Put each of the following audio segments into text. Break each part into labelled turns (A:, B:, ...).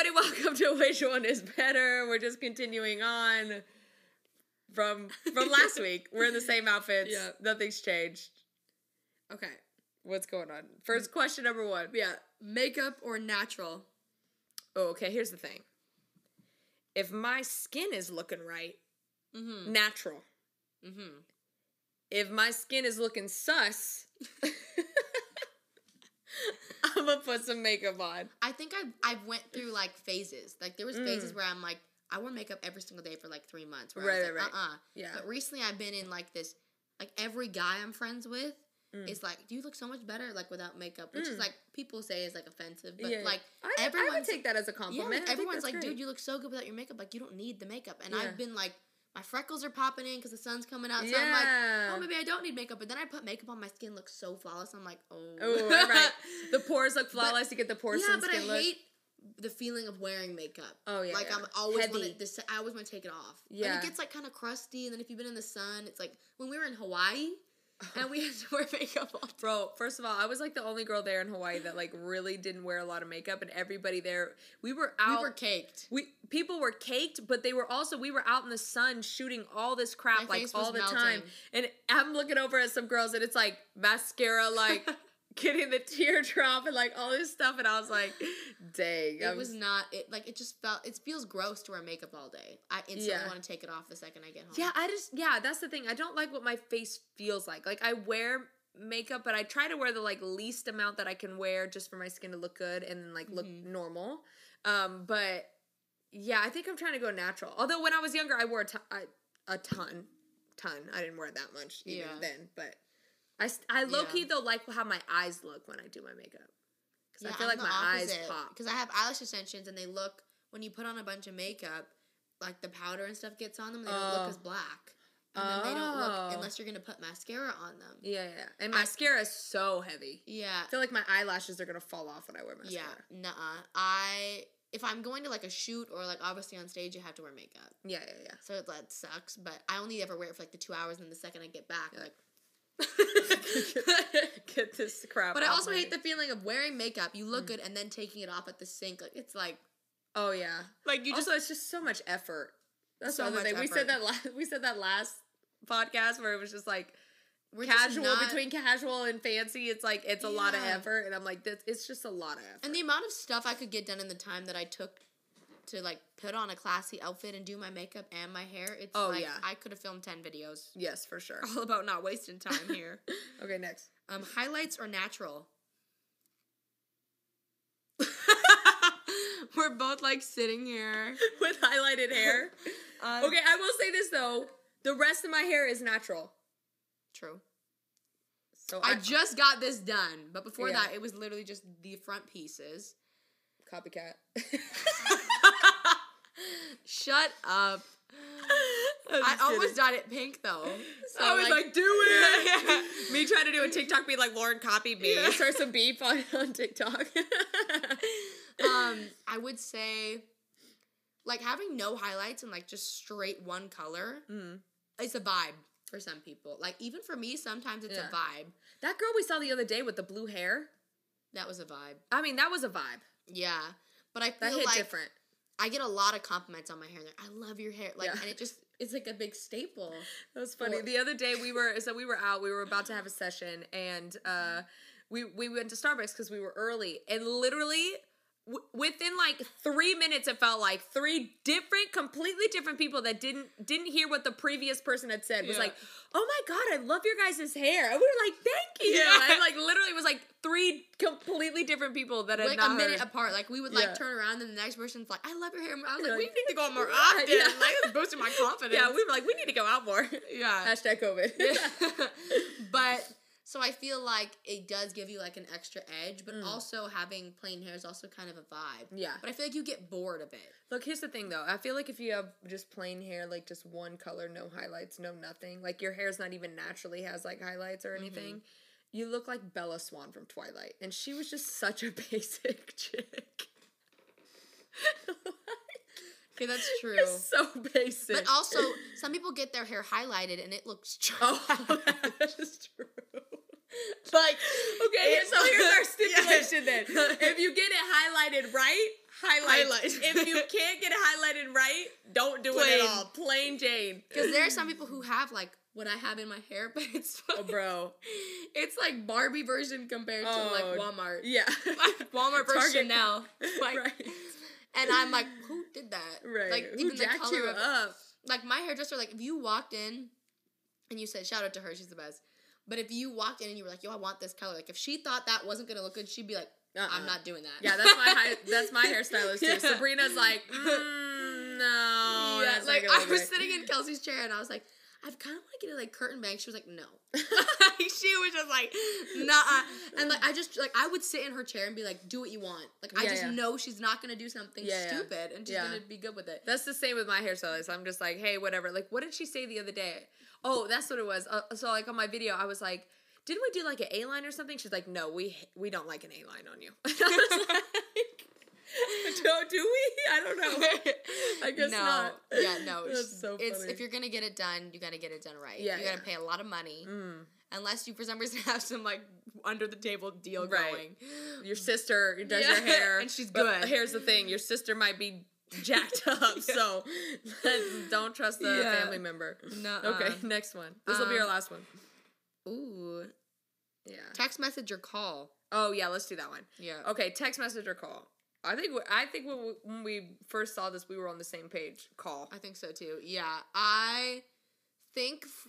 A: everybody, welcome to Which One Is Better. We're just continuing on from from last week. We're in the same outfits.
B: Yeah.
A: Nothing's changed.
B: Okay.
A: What's going on? First question number one.
B: Yeah. Makeup or natural?
A: Oh, okay, here's the thing. If my skin is looking right,
B: Mm-hmm.
A: natural.
B: Mm-hmm.
A: If my skin is looking sus, I'm gonna put some makeup on.
B: I think I I went through like phases. Like there was phases where I'm like I wore makeup every single day for like three months. Where I
A: Right,
B: was like,
A: right, right.
B: Uh-uh.
A: Yeah.
B: But recently I've been in like this. Like every guy I'm friends with
A: Mm.
B: is like, "Do you look so much better like without makeup?" Which
A: Mm.
B: is like people say is like offensive, but
A: Yeah, yeah.
B: like
A: I, I would take that as a
B: yeah,
A: compliment.
B: like, everyone's like,
A: great.
B: "Dude, you look so good without your makeup. Like you don't need the makeup." And
A: Yeah.
B: I've been like, my freckles are popping in because the sun's coming out. So I'm like, oh,
A: yeah.
B: oh, maybe I don't need makeup. But then I put makeup on, my skin looks so flawless. I'm like, oh,
A: Oh, right. The pores look
B: But-
A: flawless. you get the pores
B: yeah, but I
A: look.
B: hate the feeling of wearing makeup.
A: Oh yeah,
B: like
A: yeah.
B: I'm always
A: Heavy.
B: this. I always want to take it off.
A: Yeah.
B: and it gets like kind of crusty. And then if you've been in the sun, it's like when we were in Hawaii and we had to wear makeup all day.
A: Bro, first of all, I was like the only girl there in Hawaii that like really didn't wear a lot of makeup, and everybody there, we were out.
B: We were caked.
A: We people were caked, but they were also we were out in the sun shooting all this crap
B: My
A: like all the
B: melting.
A: time, and I'm looking over at some girls and it's like mascara like getting the teardrop and like all this stuff, and I was like, dang,
B: It
A: I'm-
B: was not. It like it just felt. It feels gross to wear makeup all day. I instantly
A: Yeah.
B: want to take it off the second I get home.
A: Yeah, I just yeah, that's the thing. I don't like what my face feels like. Like I wear makeup, but I try to wear the like least amount that I can wear just for my skin to look good and then like look
B: Mhm.
A: normal. Um, but yeah, I think I'm trying to go natural. Although when I was younger, I wore a ton, I, a ton, ton. I didn't wear that much even
B: Yeah.
A: then, but I I low key
B: Yeah.
A: though like how my eyes look when I do my makeup because I feel
B: I'm
A: like my eyes
B: opposite,
A: pop.
B: because I have eyelash extensions and they look when you put on a bunch of makeup, like the powder and stuff gets on them. They don't
A: Oh.
B: look as black, and then they don't
A: Oh.
B: look unless you're gonna put mascara on them.
A: Yeah, yeah, yeah. and mascara is so heavy.
B: Yeah,
A: I feel like my eyelashes are gonna fall off when I wear mascara.
B: yeah, nuh I if I'm going to like a shoot or like obviously on stage, you have to wear makeup.
A: Yeah, yeah, yeah.
B: So it that sucks. But I only ever wear it for like the two hours, and then the second I get back,
A: Yeah.
B: like.
A: Get this crap.
B: But I also hate the feeling of wearing makeup. You
A: Mm.
B: look good and then taking it off at the sink. Like it's like
A: Oh yeah.
B: like you just
A: also, it's just so much effort. That's
B: So
A: the other thing. We said that last. We said that last podcast where it was just like
B: we're just
A: casual
B: not-
A: between casual and fancy. It's like it's a lot of effort, and I'm like, this. It's just a lot of effort.
B: And the amount of stuff I could get done in the time that I took to like put on a classy outfit and do my makeup and my hair, it's
A: Oh,
B: like
A: yeah.
B: I could have filmed ten videos.
A: yes, for sure.
B: All about not wasting time here.
A: okay, next.
B: um, highlights or natural? We're both like sitting here.
A: With highlighted hair.
B: Um,
A: Okay, I will say this though. The rest of my hair is natural.
B: True.
A: So
B: I just got this done, but before
A: Yeah.
B: that, it was literally just the front pieces.
A: copycat.
B: Shut up. I almost dyed it pink though. So
A: I was like, do it. Me trying to do a TikTok being like Lauren copied me.
B: Yeah.
A: Start some beef on, on TikTok.
B: um, I would say, like having no highlights and like just straight one color,
A: Mhm.
B: it's a vibe for some people. Like even for me, sometimes it's
A: Yeah.
B: a vibe.
A: That girl we saw the other day with the blue hair.
B: That was a vibe.
A: I mean, that was a vibe.
B: Yeah, but I
A: That
B: feel
A: hit
B: like
A: different.
B: I get a lot of compliments on my hair. They're, I love your hair, like,
A: Yeah.
B: and it just it's like a big staple.
A: That was funny.
B: Or-
A: the other day we were so we were out. We were about to have a session, and uh, we we went to Starbucks because we were early, and literally. W- Within like three minutes, it felt like three different, completely different people that didn't didn't hear what the previous person had said was
B: Yeah.
A: like, "Oh my god, I love your guys' hair," and we were like, "Thank you."
B: Yeah.
A: And like literally, it was like three completely different people that had
B: Like a minute
A: heard.
B: apart. Like we would like
A: Yeah.
B: turn around and the next person's like, "I love your hair." I was
A: You're
B: like, "We need to go out more often."
A: yeah.
B: Like it's boosting my confidence.
A: Yeah, we were like, "We need to go out more."
B: yeah.
A: Hashtag COVID.
B: but so I feel like it does give you like an extra edge, but
A: Mm.
B: also having plain hair is also kind of a vibe.
A: yeah.
B: But I feel like you get bored of it.
A: Look, here's the thing though. I feel like if you have just plain hair, like just one color, no highlights, no nothing, like your hair's not even naturally has like highlights or anything, you look like Bella Swan from Twilight. And she was just such a basic chick.
B: Okay, that's true.
A: It's so basic.
B: But also, some people get their hair highlighted and it looks trash.
A: Oh, that is true.
B: like
A: Okay,
B: It-
A: so here's our
B: Yeah.
A: stipulation then. If you get it highlighted right, highlights.
B: Highlights.
A: if you can't get it highlighted right, don't do it
B: Plain.
A: at all. Plain Jane.
B: Because there are some people who have like what I have in my hair, but it's
A: Oh, bro.
B: it's like Barbie version compared to like
A: Oh,
B: Walmart.
A: Yeah.
B: Walmart versus now. Like,
A: right.
B: And I'm like, who did that?
A: Right.
B: Like
A: Who
B: even the color
A: you
B: of it.
A: up?
B: Like my hairdresser, like if you walked in and you said, shout out to her, she's the best. But if you walked in and you were like, yo, I want this color, like if she thought that wasn't gonna look good, she'd be like,
A: Uh-uh.
B: I'm not doing that.
A: Yeah, that's my that's my hairstylist too.
B: Yeah.
A: Sabrina's like, mm, no.
B: yeah, like I was
A: right."
B: sitting in Kelsey's chair and I was like, I kind of want to get it like curtain bangs. She was like, no. she was just like, nah. And like I just like I would sit in her chair and be like, do what you want. Like I
A: Yeah,
B: just
A: yeah.
B: know she's not gonna do something
A: Yeah,
B: stupid and she's gonna be good with it.
A: That's the same with my hairstylist. I'm just like, hey, whatever. Like, what did she say the other day? Oh, that's what it was. Uh, so, like on my video, I was like, didn't we do like an A line or something? She's like, no, we we don't like an A line on you. Do, do we? I don't know. I guess
B: no,
A: not.
B: yeah, no.
A: That's so
B: it's
A: funny.
B: if you're gonna get it done, you gotta get it done right.
A: Yeah,
B: you gotta pay a lot of money,
A: Mm.
B: unless you for some reason have some like under the table deal
A: Right.
B: going.
A: Your sister does
B: Yeah,
A: your hair,
B: and she's good.
A: Here's the thing: your sister might be jacked up,
B: Yeah.
A: so don't trust the
B: Yeah.
A: family member.
B: Nuh-uh.
A: Okay, next one. This will be our
B: Um,
A: last one.
B: Ooh,
A: Yeah.
B: text message or call.
A: Oh yeah, let's do that one.
B: Yeah.
A: Okay, text message or call. I think I think when we, when we first saw this, we were on the same page. Call.
B: I think so too. Yeah, I think f-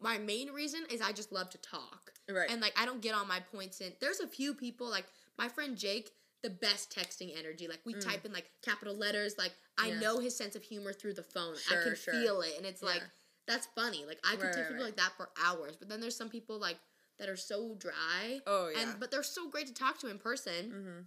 B: my main reason is I just love to talk,
A: Right.
B: and like I don't get on my points in. There's a few people like my friend Jake, the best texting energy. Like we type in like capital letters. Like I
A: Mm. Yeah.
B: know his sense of humor through the phone.
A: Sure, I
B: can
A: sure.
B: feel it, and it's like that's funny. Like I could
A: Right,
B: take
A: right,
B: people
A: right.
B: like that for hours, but then there's some people like that are so dry.
A: Oh, yeah.
B: And but they're so great to talk to in person.
A: mm-hmm.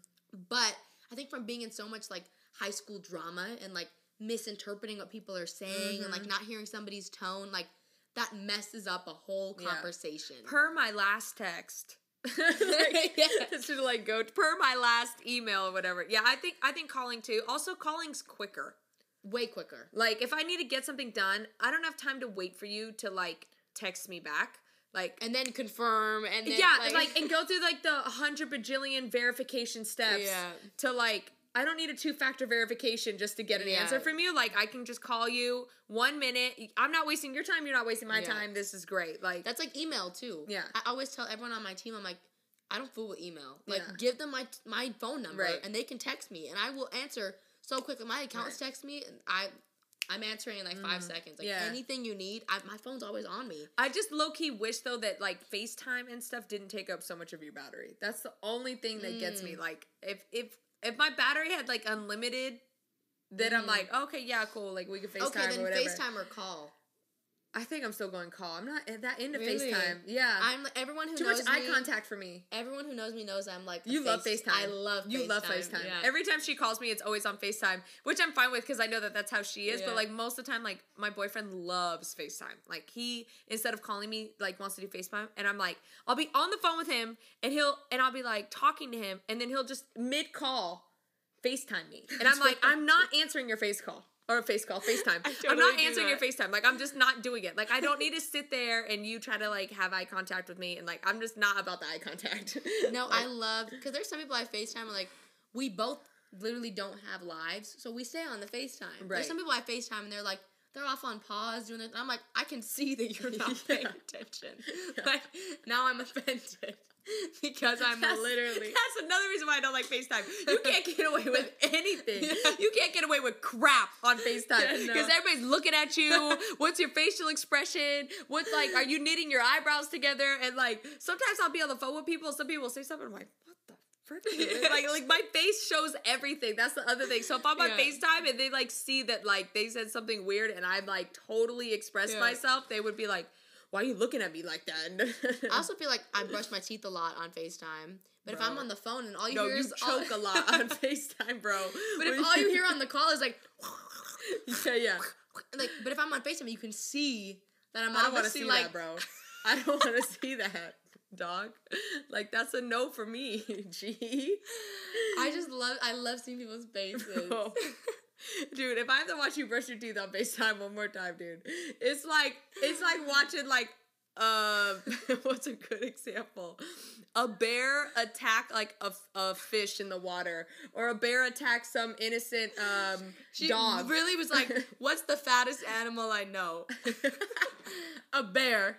B: But I think from being in so much like high school drama and like misinterpreting what people are saying and
A: Mm-hmm.
B: like not hearing somebody's tone, like that messes up a whole
A: Yeah.
B: conversation.
A: Per my last text. like,
B: Yeah.
A: This should like go per my last email or whatever. Yeah, I think I think calling too. Also, calling's quicker.
B: Way quicker.
A: Like if I need to get something done, I don't have time to wait for you to like text me back. Like
B: And then confirm and then
A: yeah, like, and go through like the hundred bajillion verification steps
B: Yeah.
A: to like I don't need a two factor verification just to get an
B: Yeah.
A: answer from you. Like I can just call you one minute. I'm not wasting your time. You're not wasting my
B: Yeah.
A: time. This is great. Like
B: that's like email too.
A: Yeah.
B: I always tell everyone on my team, I'm like, I don't fool with email. Like give them my my phone number
A: Right.
B: and they can text me and I will answer so quickly. My accountants text me and I I'm answering in like five seconds. Like
A: Mm. Yeah.
B: anything you need, I, my phone's always on me.
A: I just low key wish though that like FaceTime and stuff didn't take up so much of your battery. That's the only thing that gets
B: Mm.
A: me. Like if if if my battery had like unlimited, then I'm
B: Mm.
A: like, okay, yeah, cool. Like we can FaceTime
B: okay, then
A: or whatever.
B: FaceTime or call.
A: I think I'm still going call. I'm not eh, that into
B: Really?
A: FaceTime. Yeah.
B: I'm like everyone who
A: Too
B: knows
A: much eye
B: me,
A: contact for me.
B: Everyone who knows me knows I'm like
A: You love FaceTime.
B: I love
A: You
B: FaceTime.
A: love FaceTime.
B: Yeah.
A: Every time she calls me, it's always on FaceTime, which I'm fine with because I know that that's how she is.
B: Yeah.
A: But like most of the time, like my boyfriend loves FaceTime. Like he instead of calling me, like wants to do FaceTime, and I'm like, I'll be on the phone with him, and he'll and I'll be like talking to him, and then he'll just mid call FaceTime me, and I'm like, I'm not answering your face call. Or a face call, FaceTime.
B: I
A: I'm not answering your. FaceTime. Like I'm just not doing it. Like I don't need to sit there and you try to like have eye contact with me and like I'm just not about the eye contact.
B: No,
A: Like,
B: I love because there's some people I FaceTime like we both literally don't have lives, so we stay on the FaceTime.
A: Right.
B: There's some people I FaceTime and they're like they're off on pause doing it. I'm like, I can see that you're not paying attention.
A: Yeah.
B: Like now I'm offended because I'm
A: That's-
B: literally
A: That's another reason why I don't like FaceTime. You can't get away with anything.
B: Yeah.
A: You can't get away with crap on FaceTime
B: Yeah, no.
A: because everybody's looking at you. What's your facial expression? What's like? Are you knitting your eyebrows together? And like sometimes I'll be on the phone with people. Some people will say something. I'm like, what the. frick? like like my face shows everything. That's the other thing. So if I'm on
B: Yeah.
A: FaceTime and they like see that like they said something weird and I'm like totally expressed
B: Yeah.
A: myself, they would be like, "Why are you looking at me like that?"
B: I also feel like I brush my teeth a lot on FaceTime. But if I'm on the phone and all you
A: no,
B: hear
A: you
B: is all-
A: choke a lot on FaceTime, bro.
B: But if all you hear on the call is like
A: yeah, yeah.
B: like but if I'm on FaceTime you can see that I'm
A: I don't want to see
B: like
A: that, bro. I don't want to see that, dog. Like that's a no for me. G.
B: I just love I love seeing people's faces.
A: Dude, if I have to watch you brush your teeth on FaceTime one more time, dude, it's like it's like watching like um, what's a good example? A bear attack like a, a fish in the water, or a bear attack some innocent um
B: She
A: dog.
B: really was like, "What's the fattest animal I know?" a bear.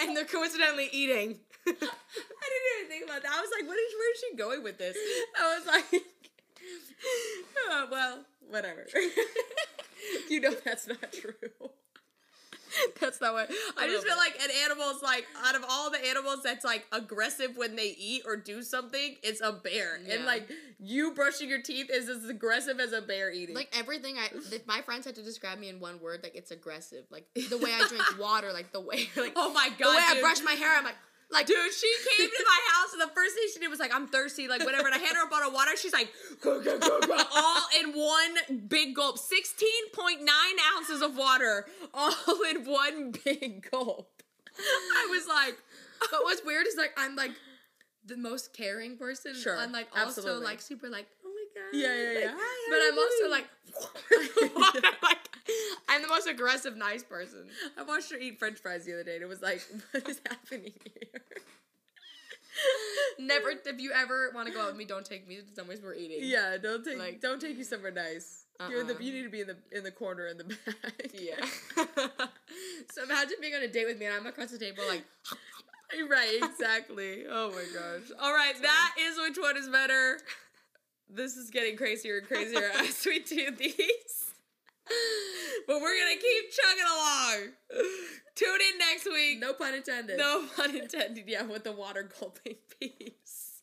B: and they're coincidentally eating.
A: I didn't even think about that. I was like, what is where is she going with this? I was like, oh, well, whatever. you know that's not true. That's not what I just feel like an animal's like out of all the animals that's like aggressive when they eat or do something, it's a bear.
B: Yeah.
A: And like you brushing your teeth is as aggressive as a bear eating.
B: Like everything I, if my friends had to describe me in one word, like it's aggressive. Like the way I drink water, like the way, like
A: oh my
B: the
A: god,
B: way I brush my hair, I'm like, like
A: Dude, she came to my house and the first thing she did was like, I'm thirsty, like whatever. And I handed her a bottle of water. She's like, all in one big gulp. 16.9 ounces of water, all in one big gulp. I was like,
B: But what's weird is like I'm like the most caring person.
A: Sure,
B: I'm like also
A: absolutely.
B: like super like oh my god.
A: Yeah, yeah,
B: like,
A: yeah. Hi,
B: But I'm also like, like I'm the most aggressive nice person.
A: I watched her eat french fries the other day and it was like, what is happening here?
B: Never if you ever want to go out with me, don't take me to somewhere we're eating.
A: Yeah, don't take
B: Like-
A: don't take you somewhere nice. You're in the,
B: Uh-uh.
A: you need to be in the in the corner in the back.
B: Yeah. so imagine being on a date with me and I'm across the table like
A: Right, exactly. Oh my gosh. All right, that is which one is better. This is getting crazier and crazier as we do these. But we're gonna keep chugging along. Tune in next week.
B: no pun intended.
A: No pun intended, yeah, with the water gulping piece.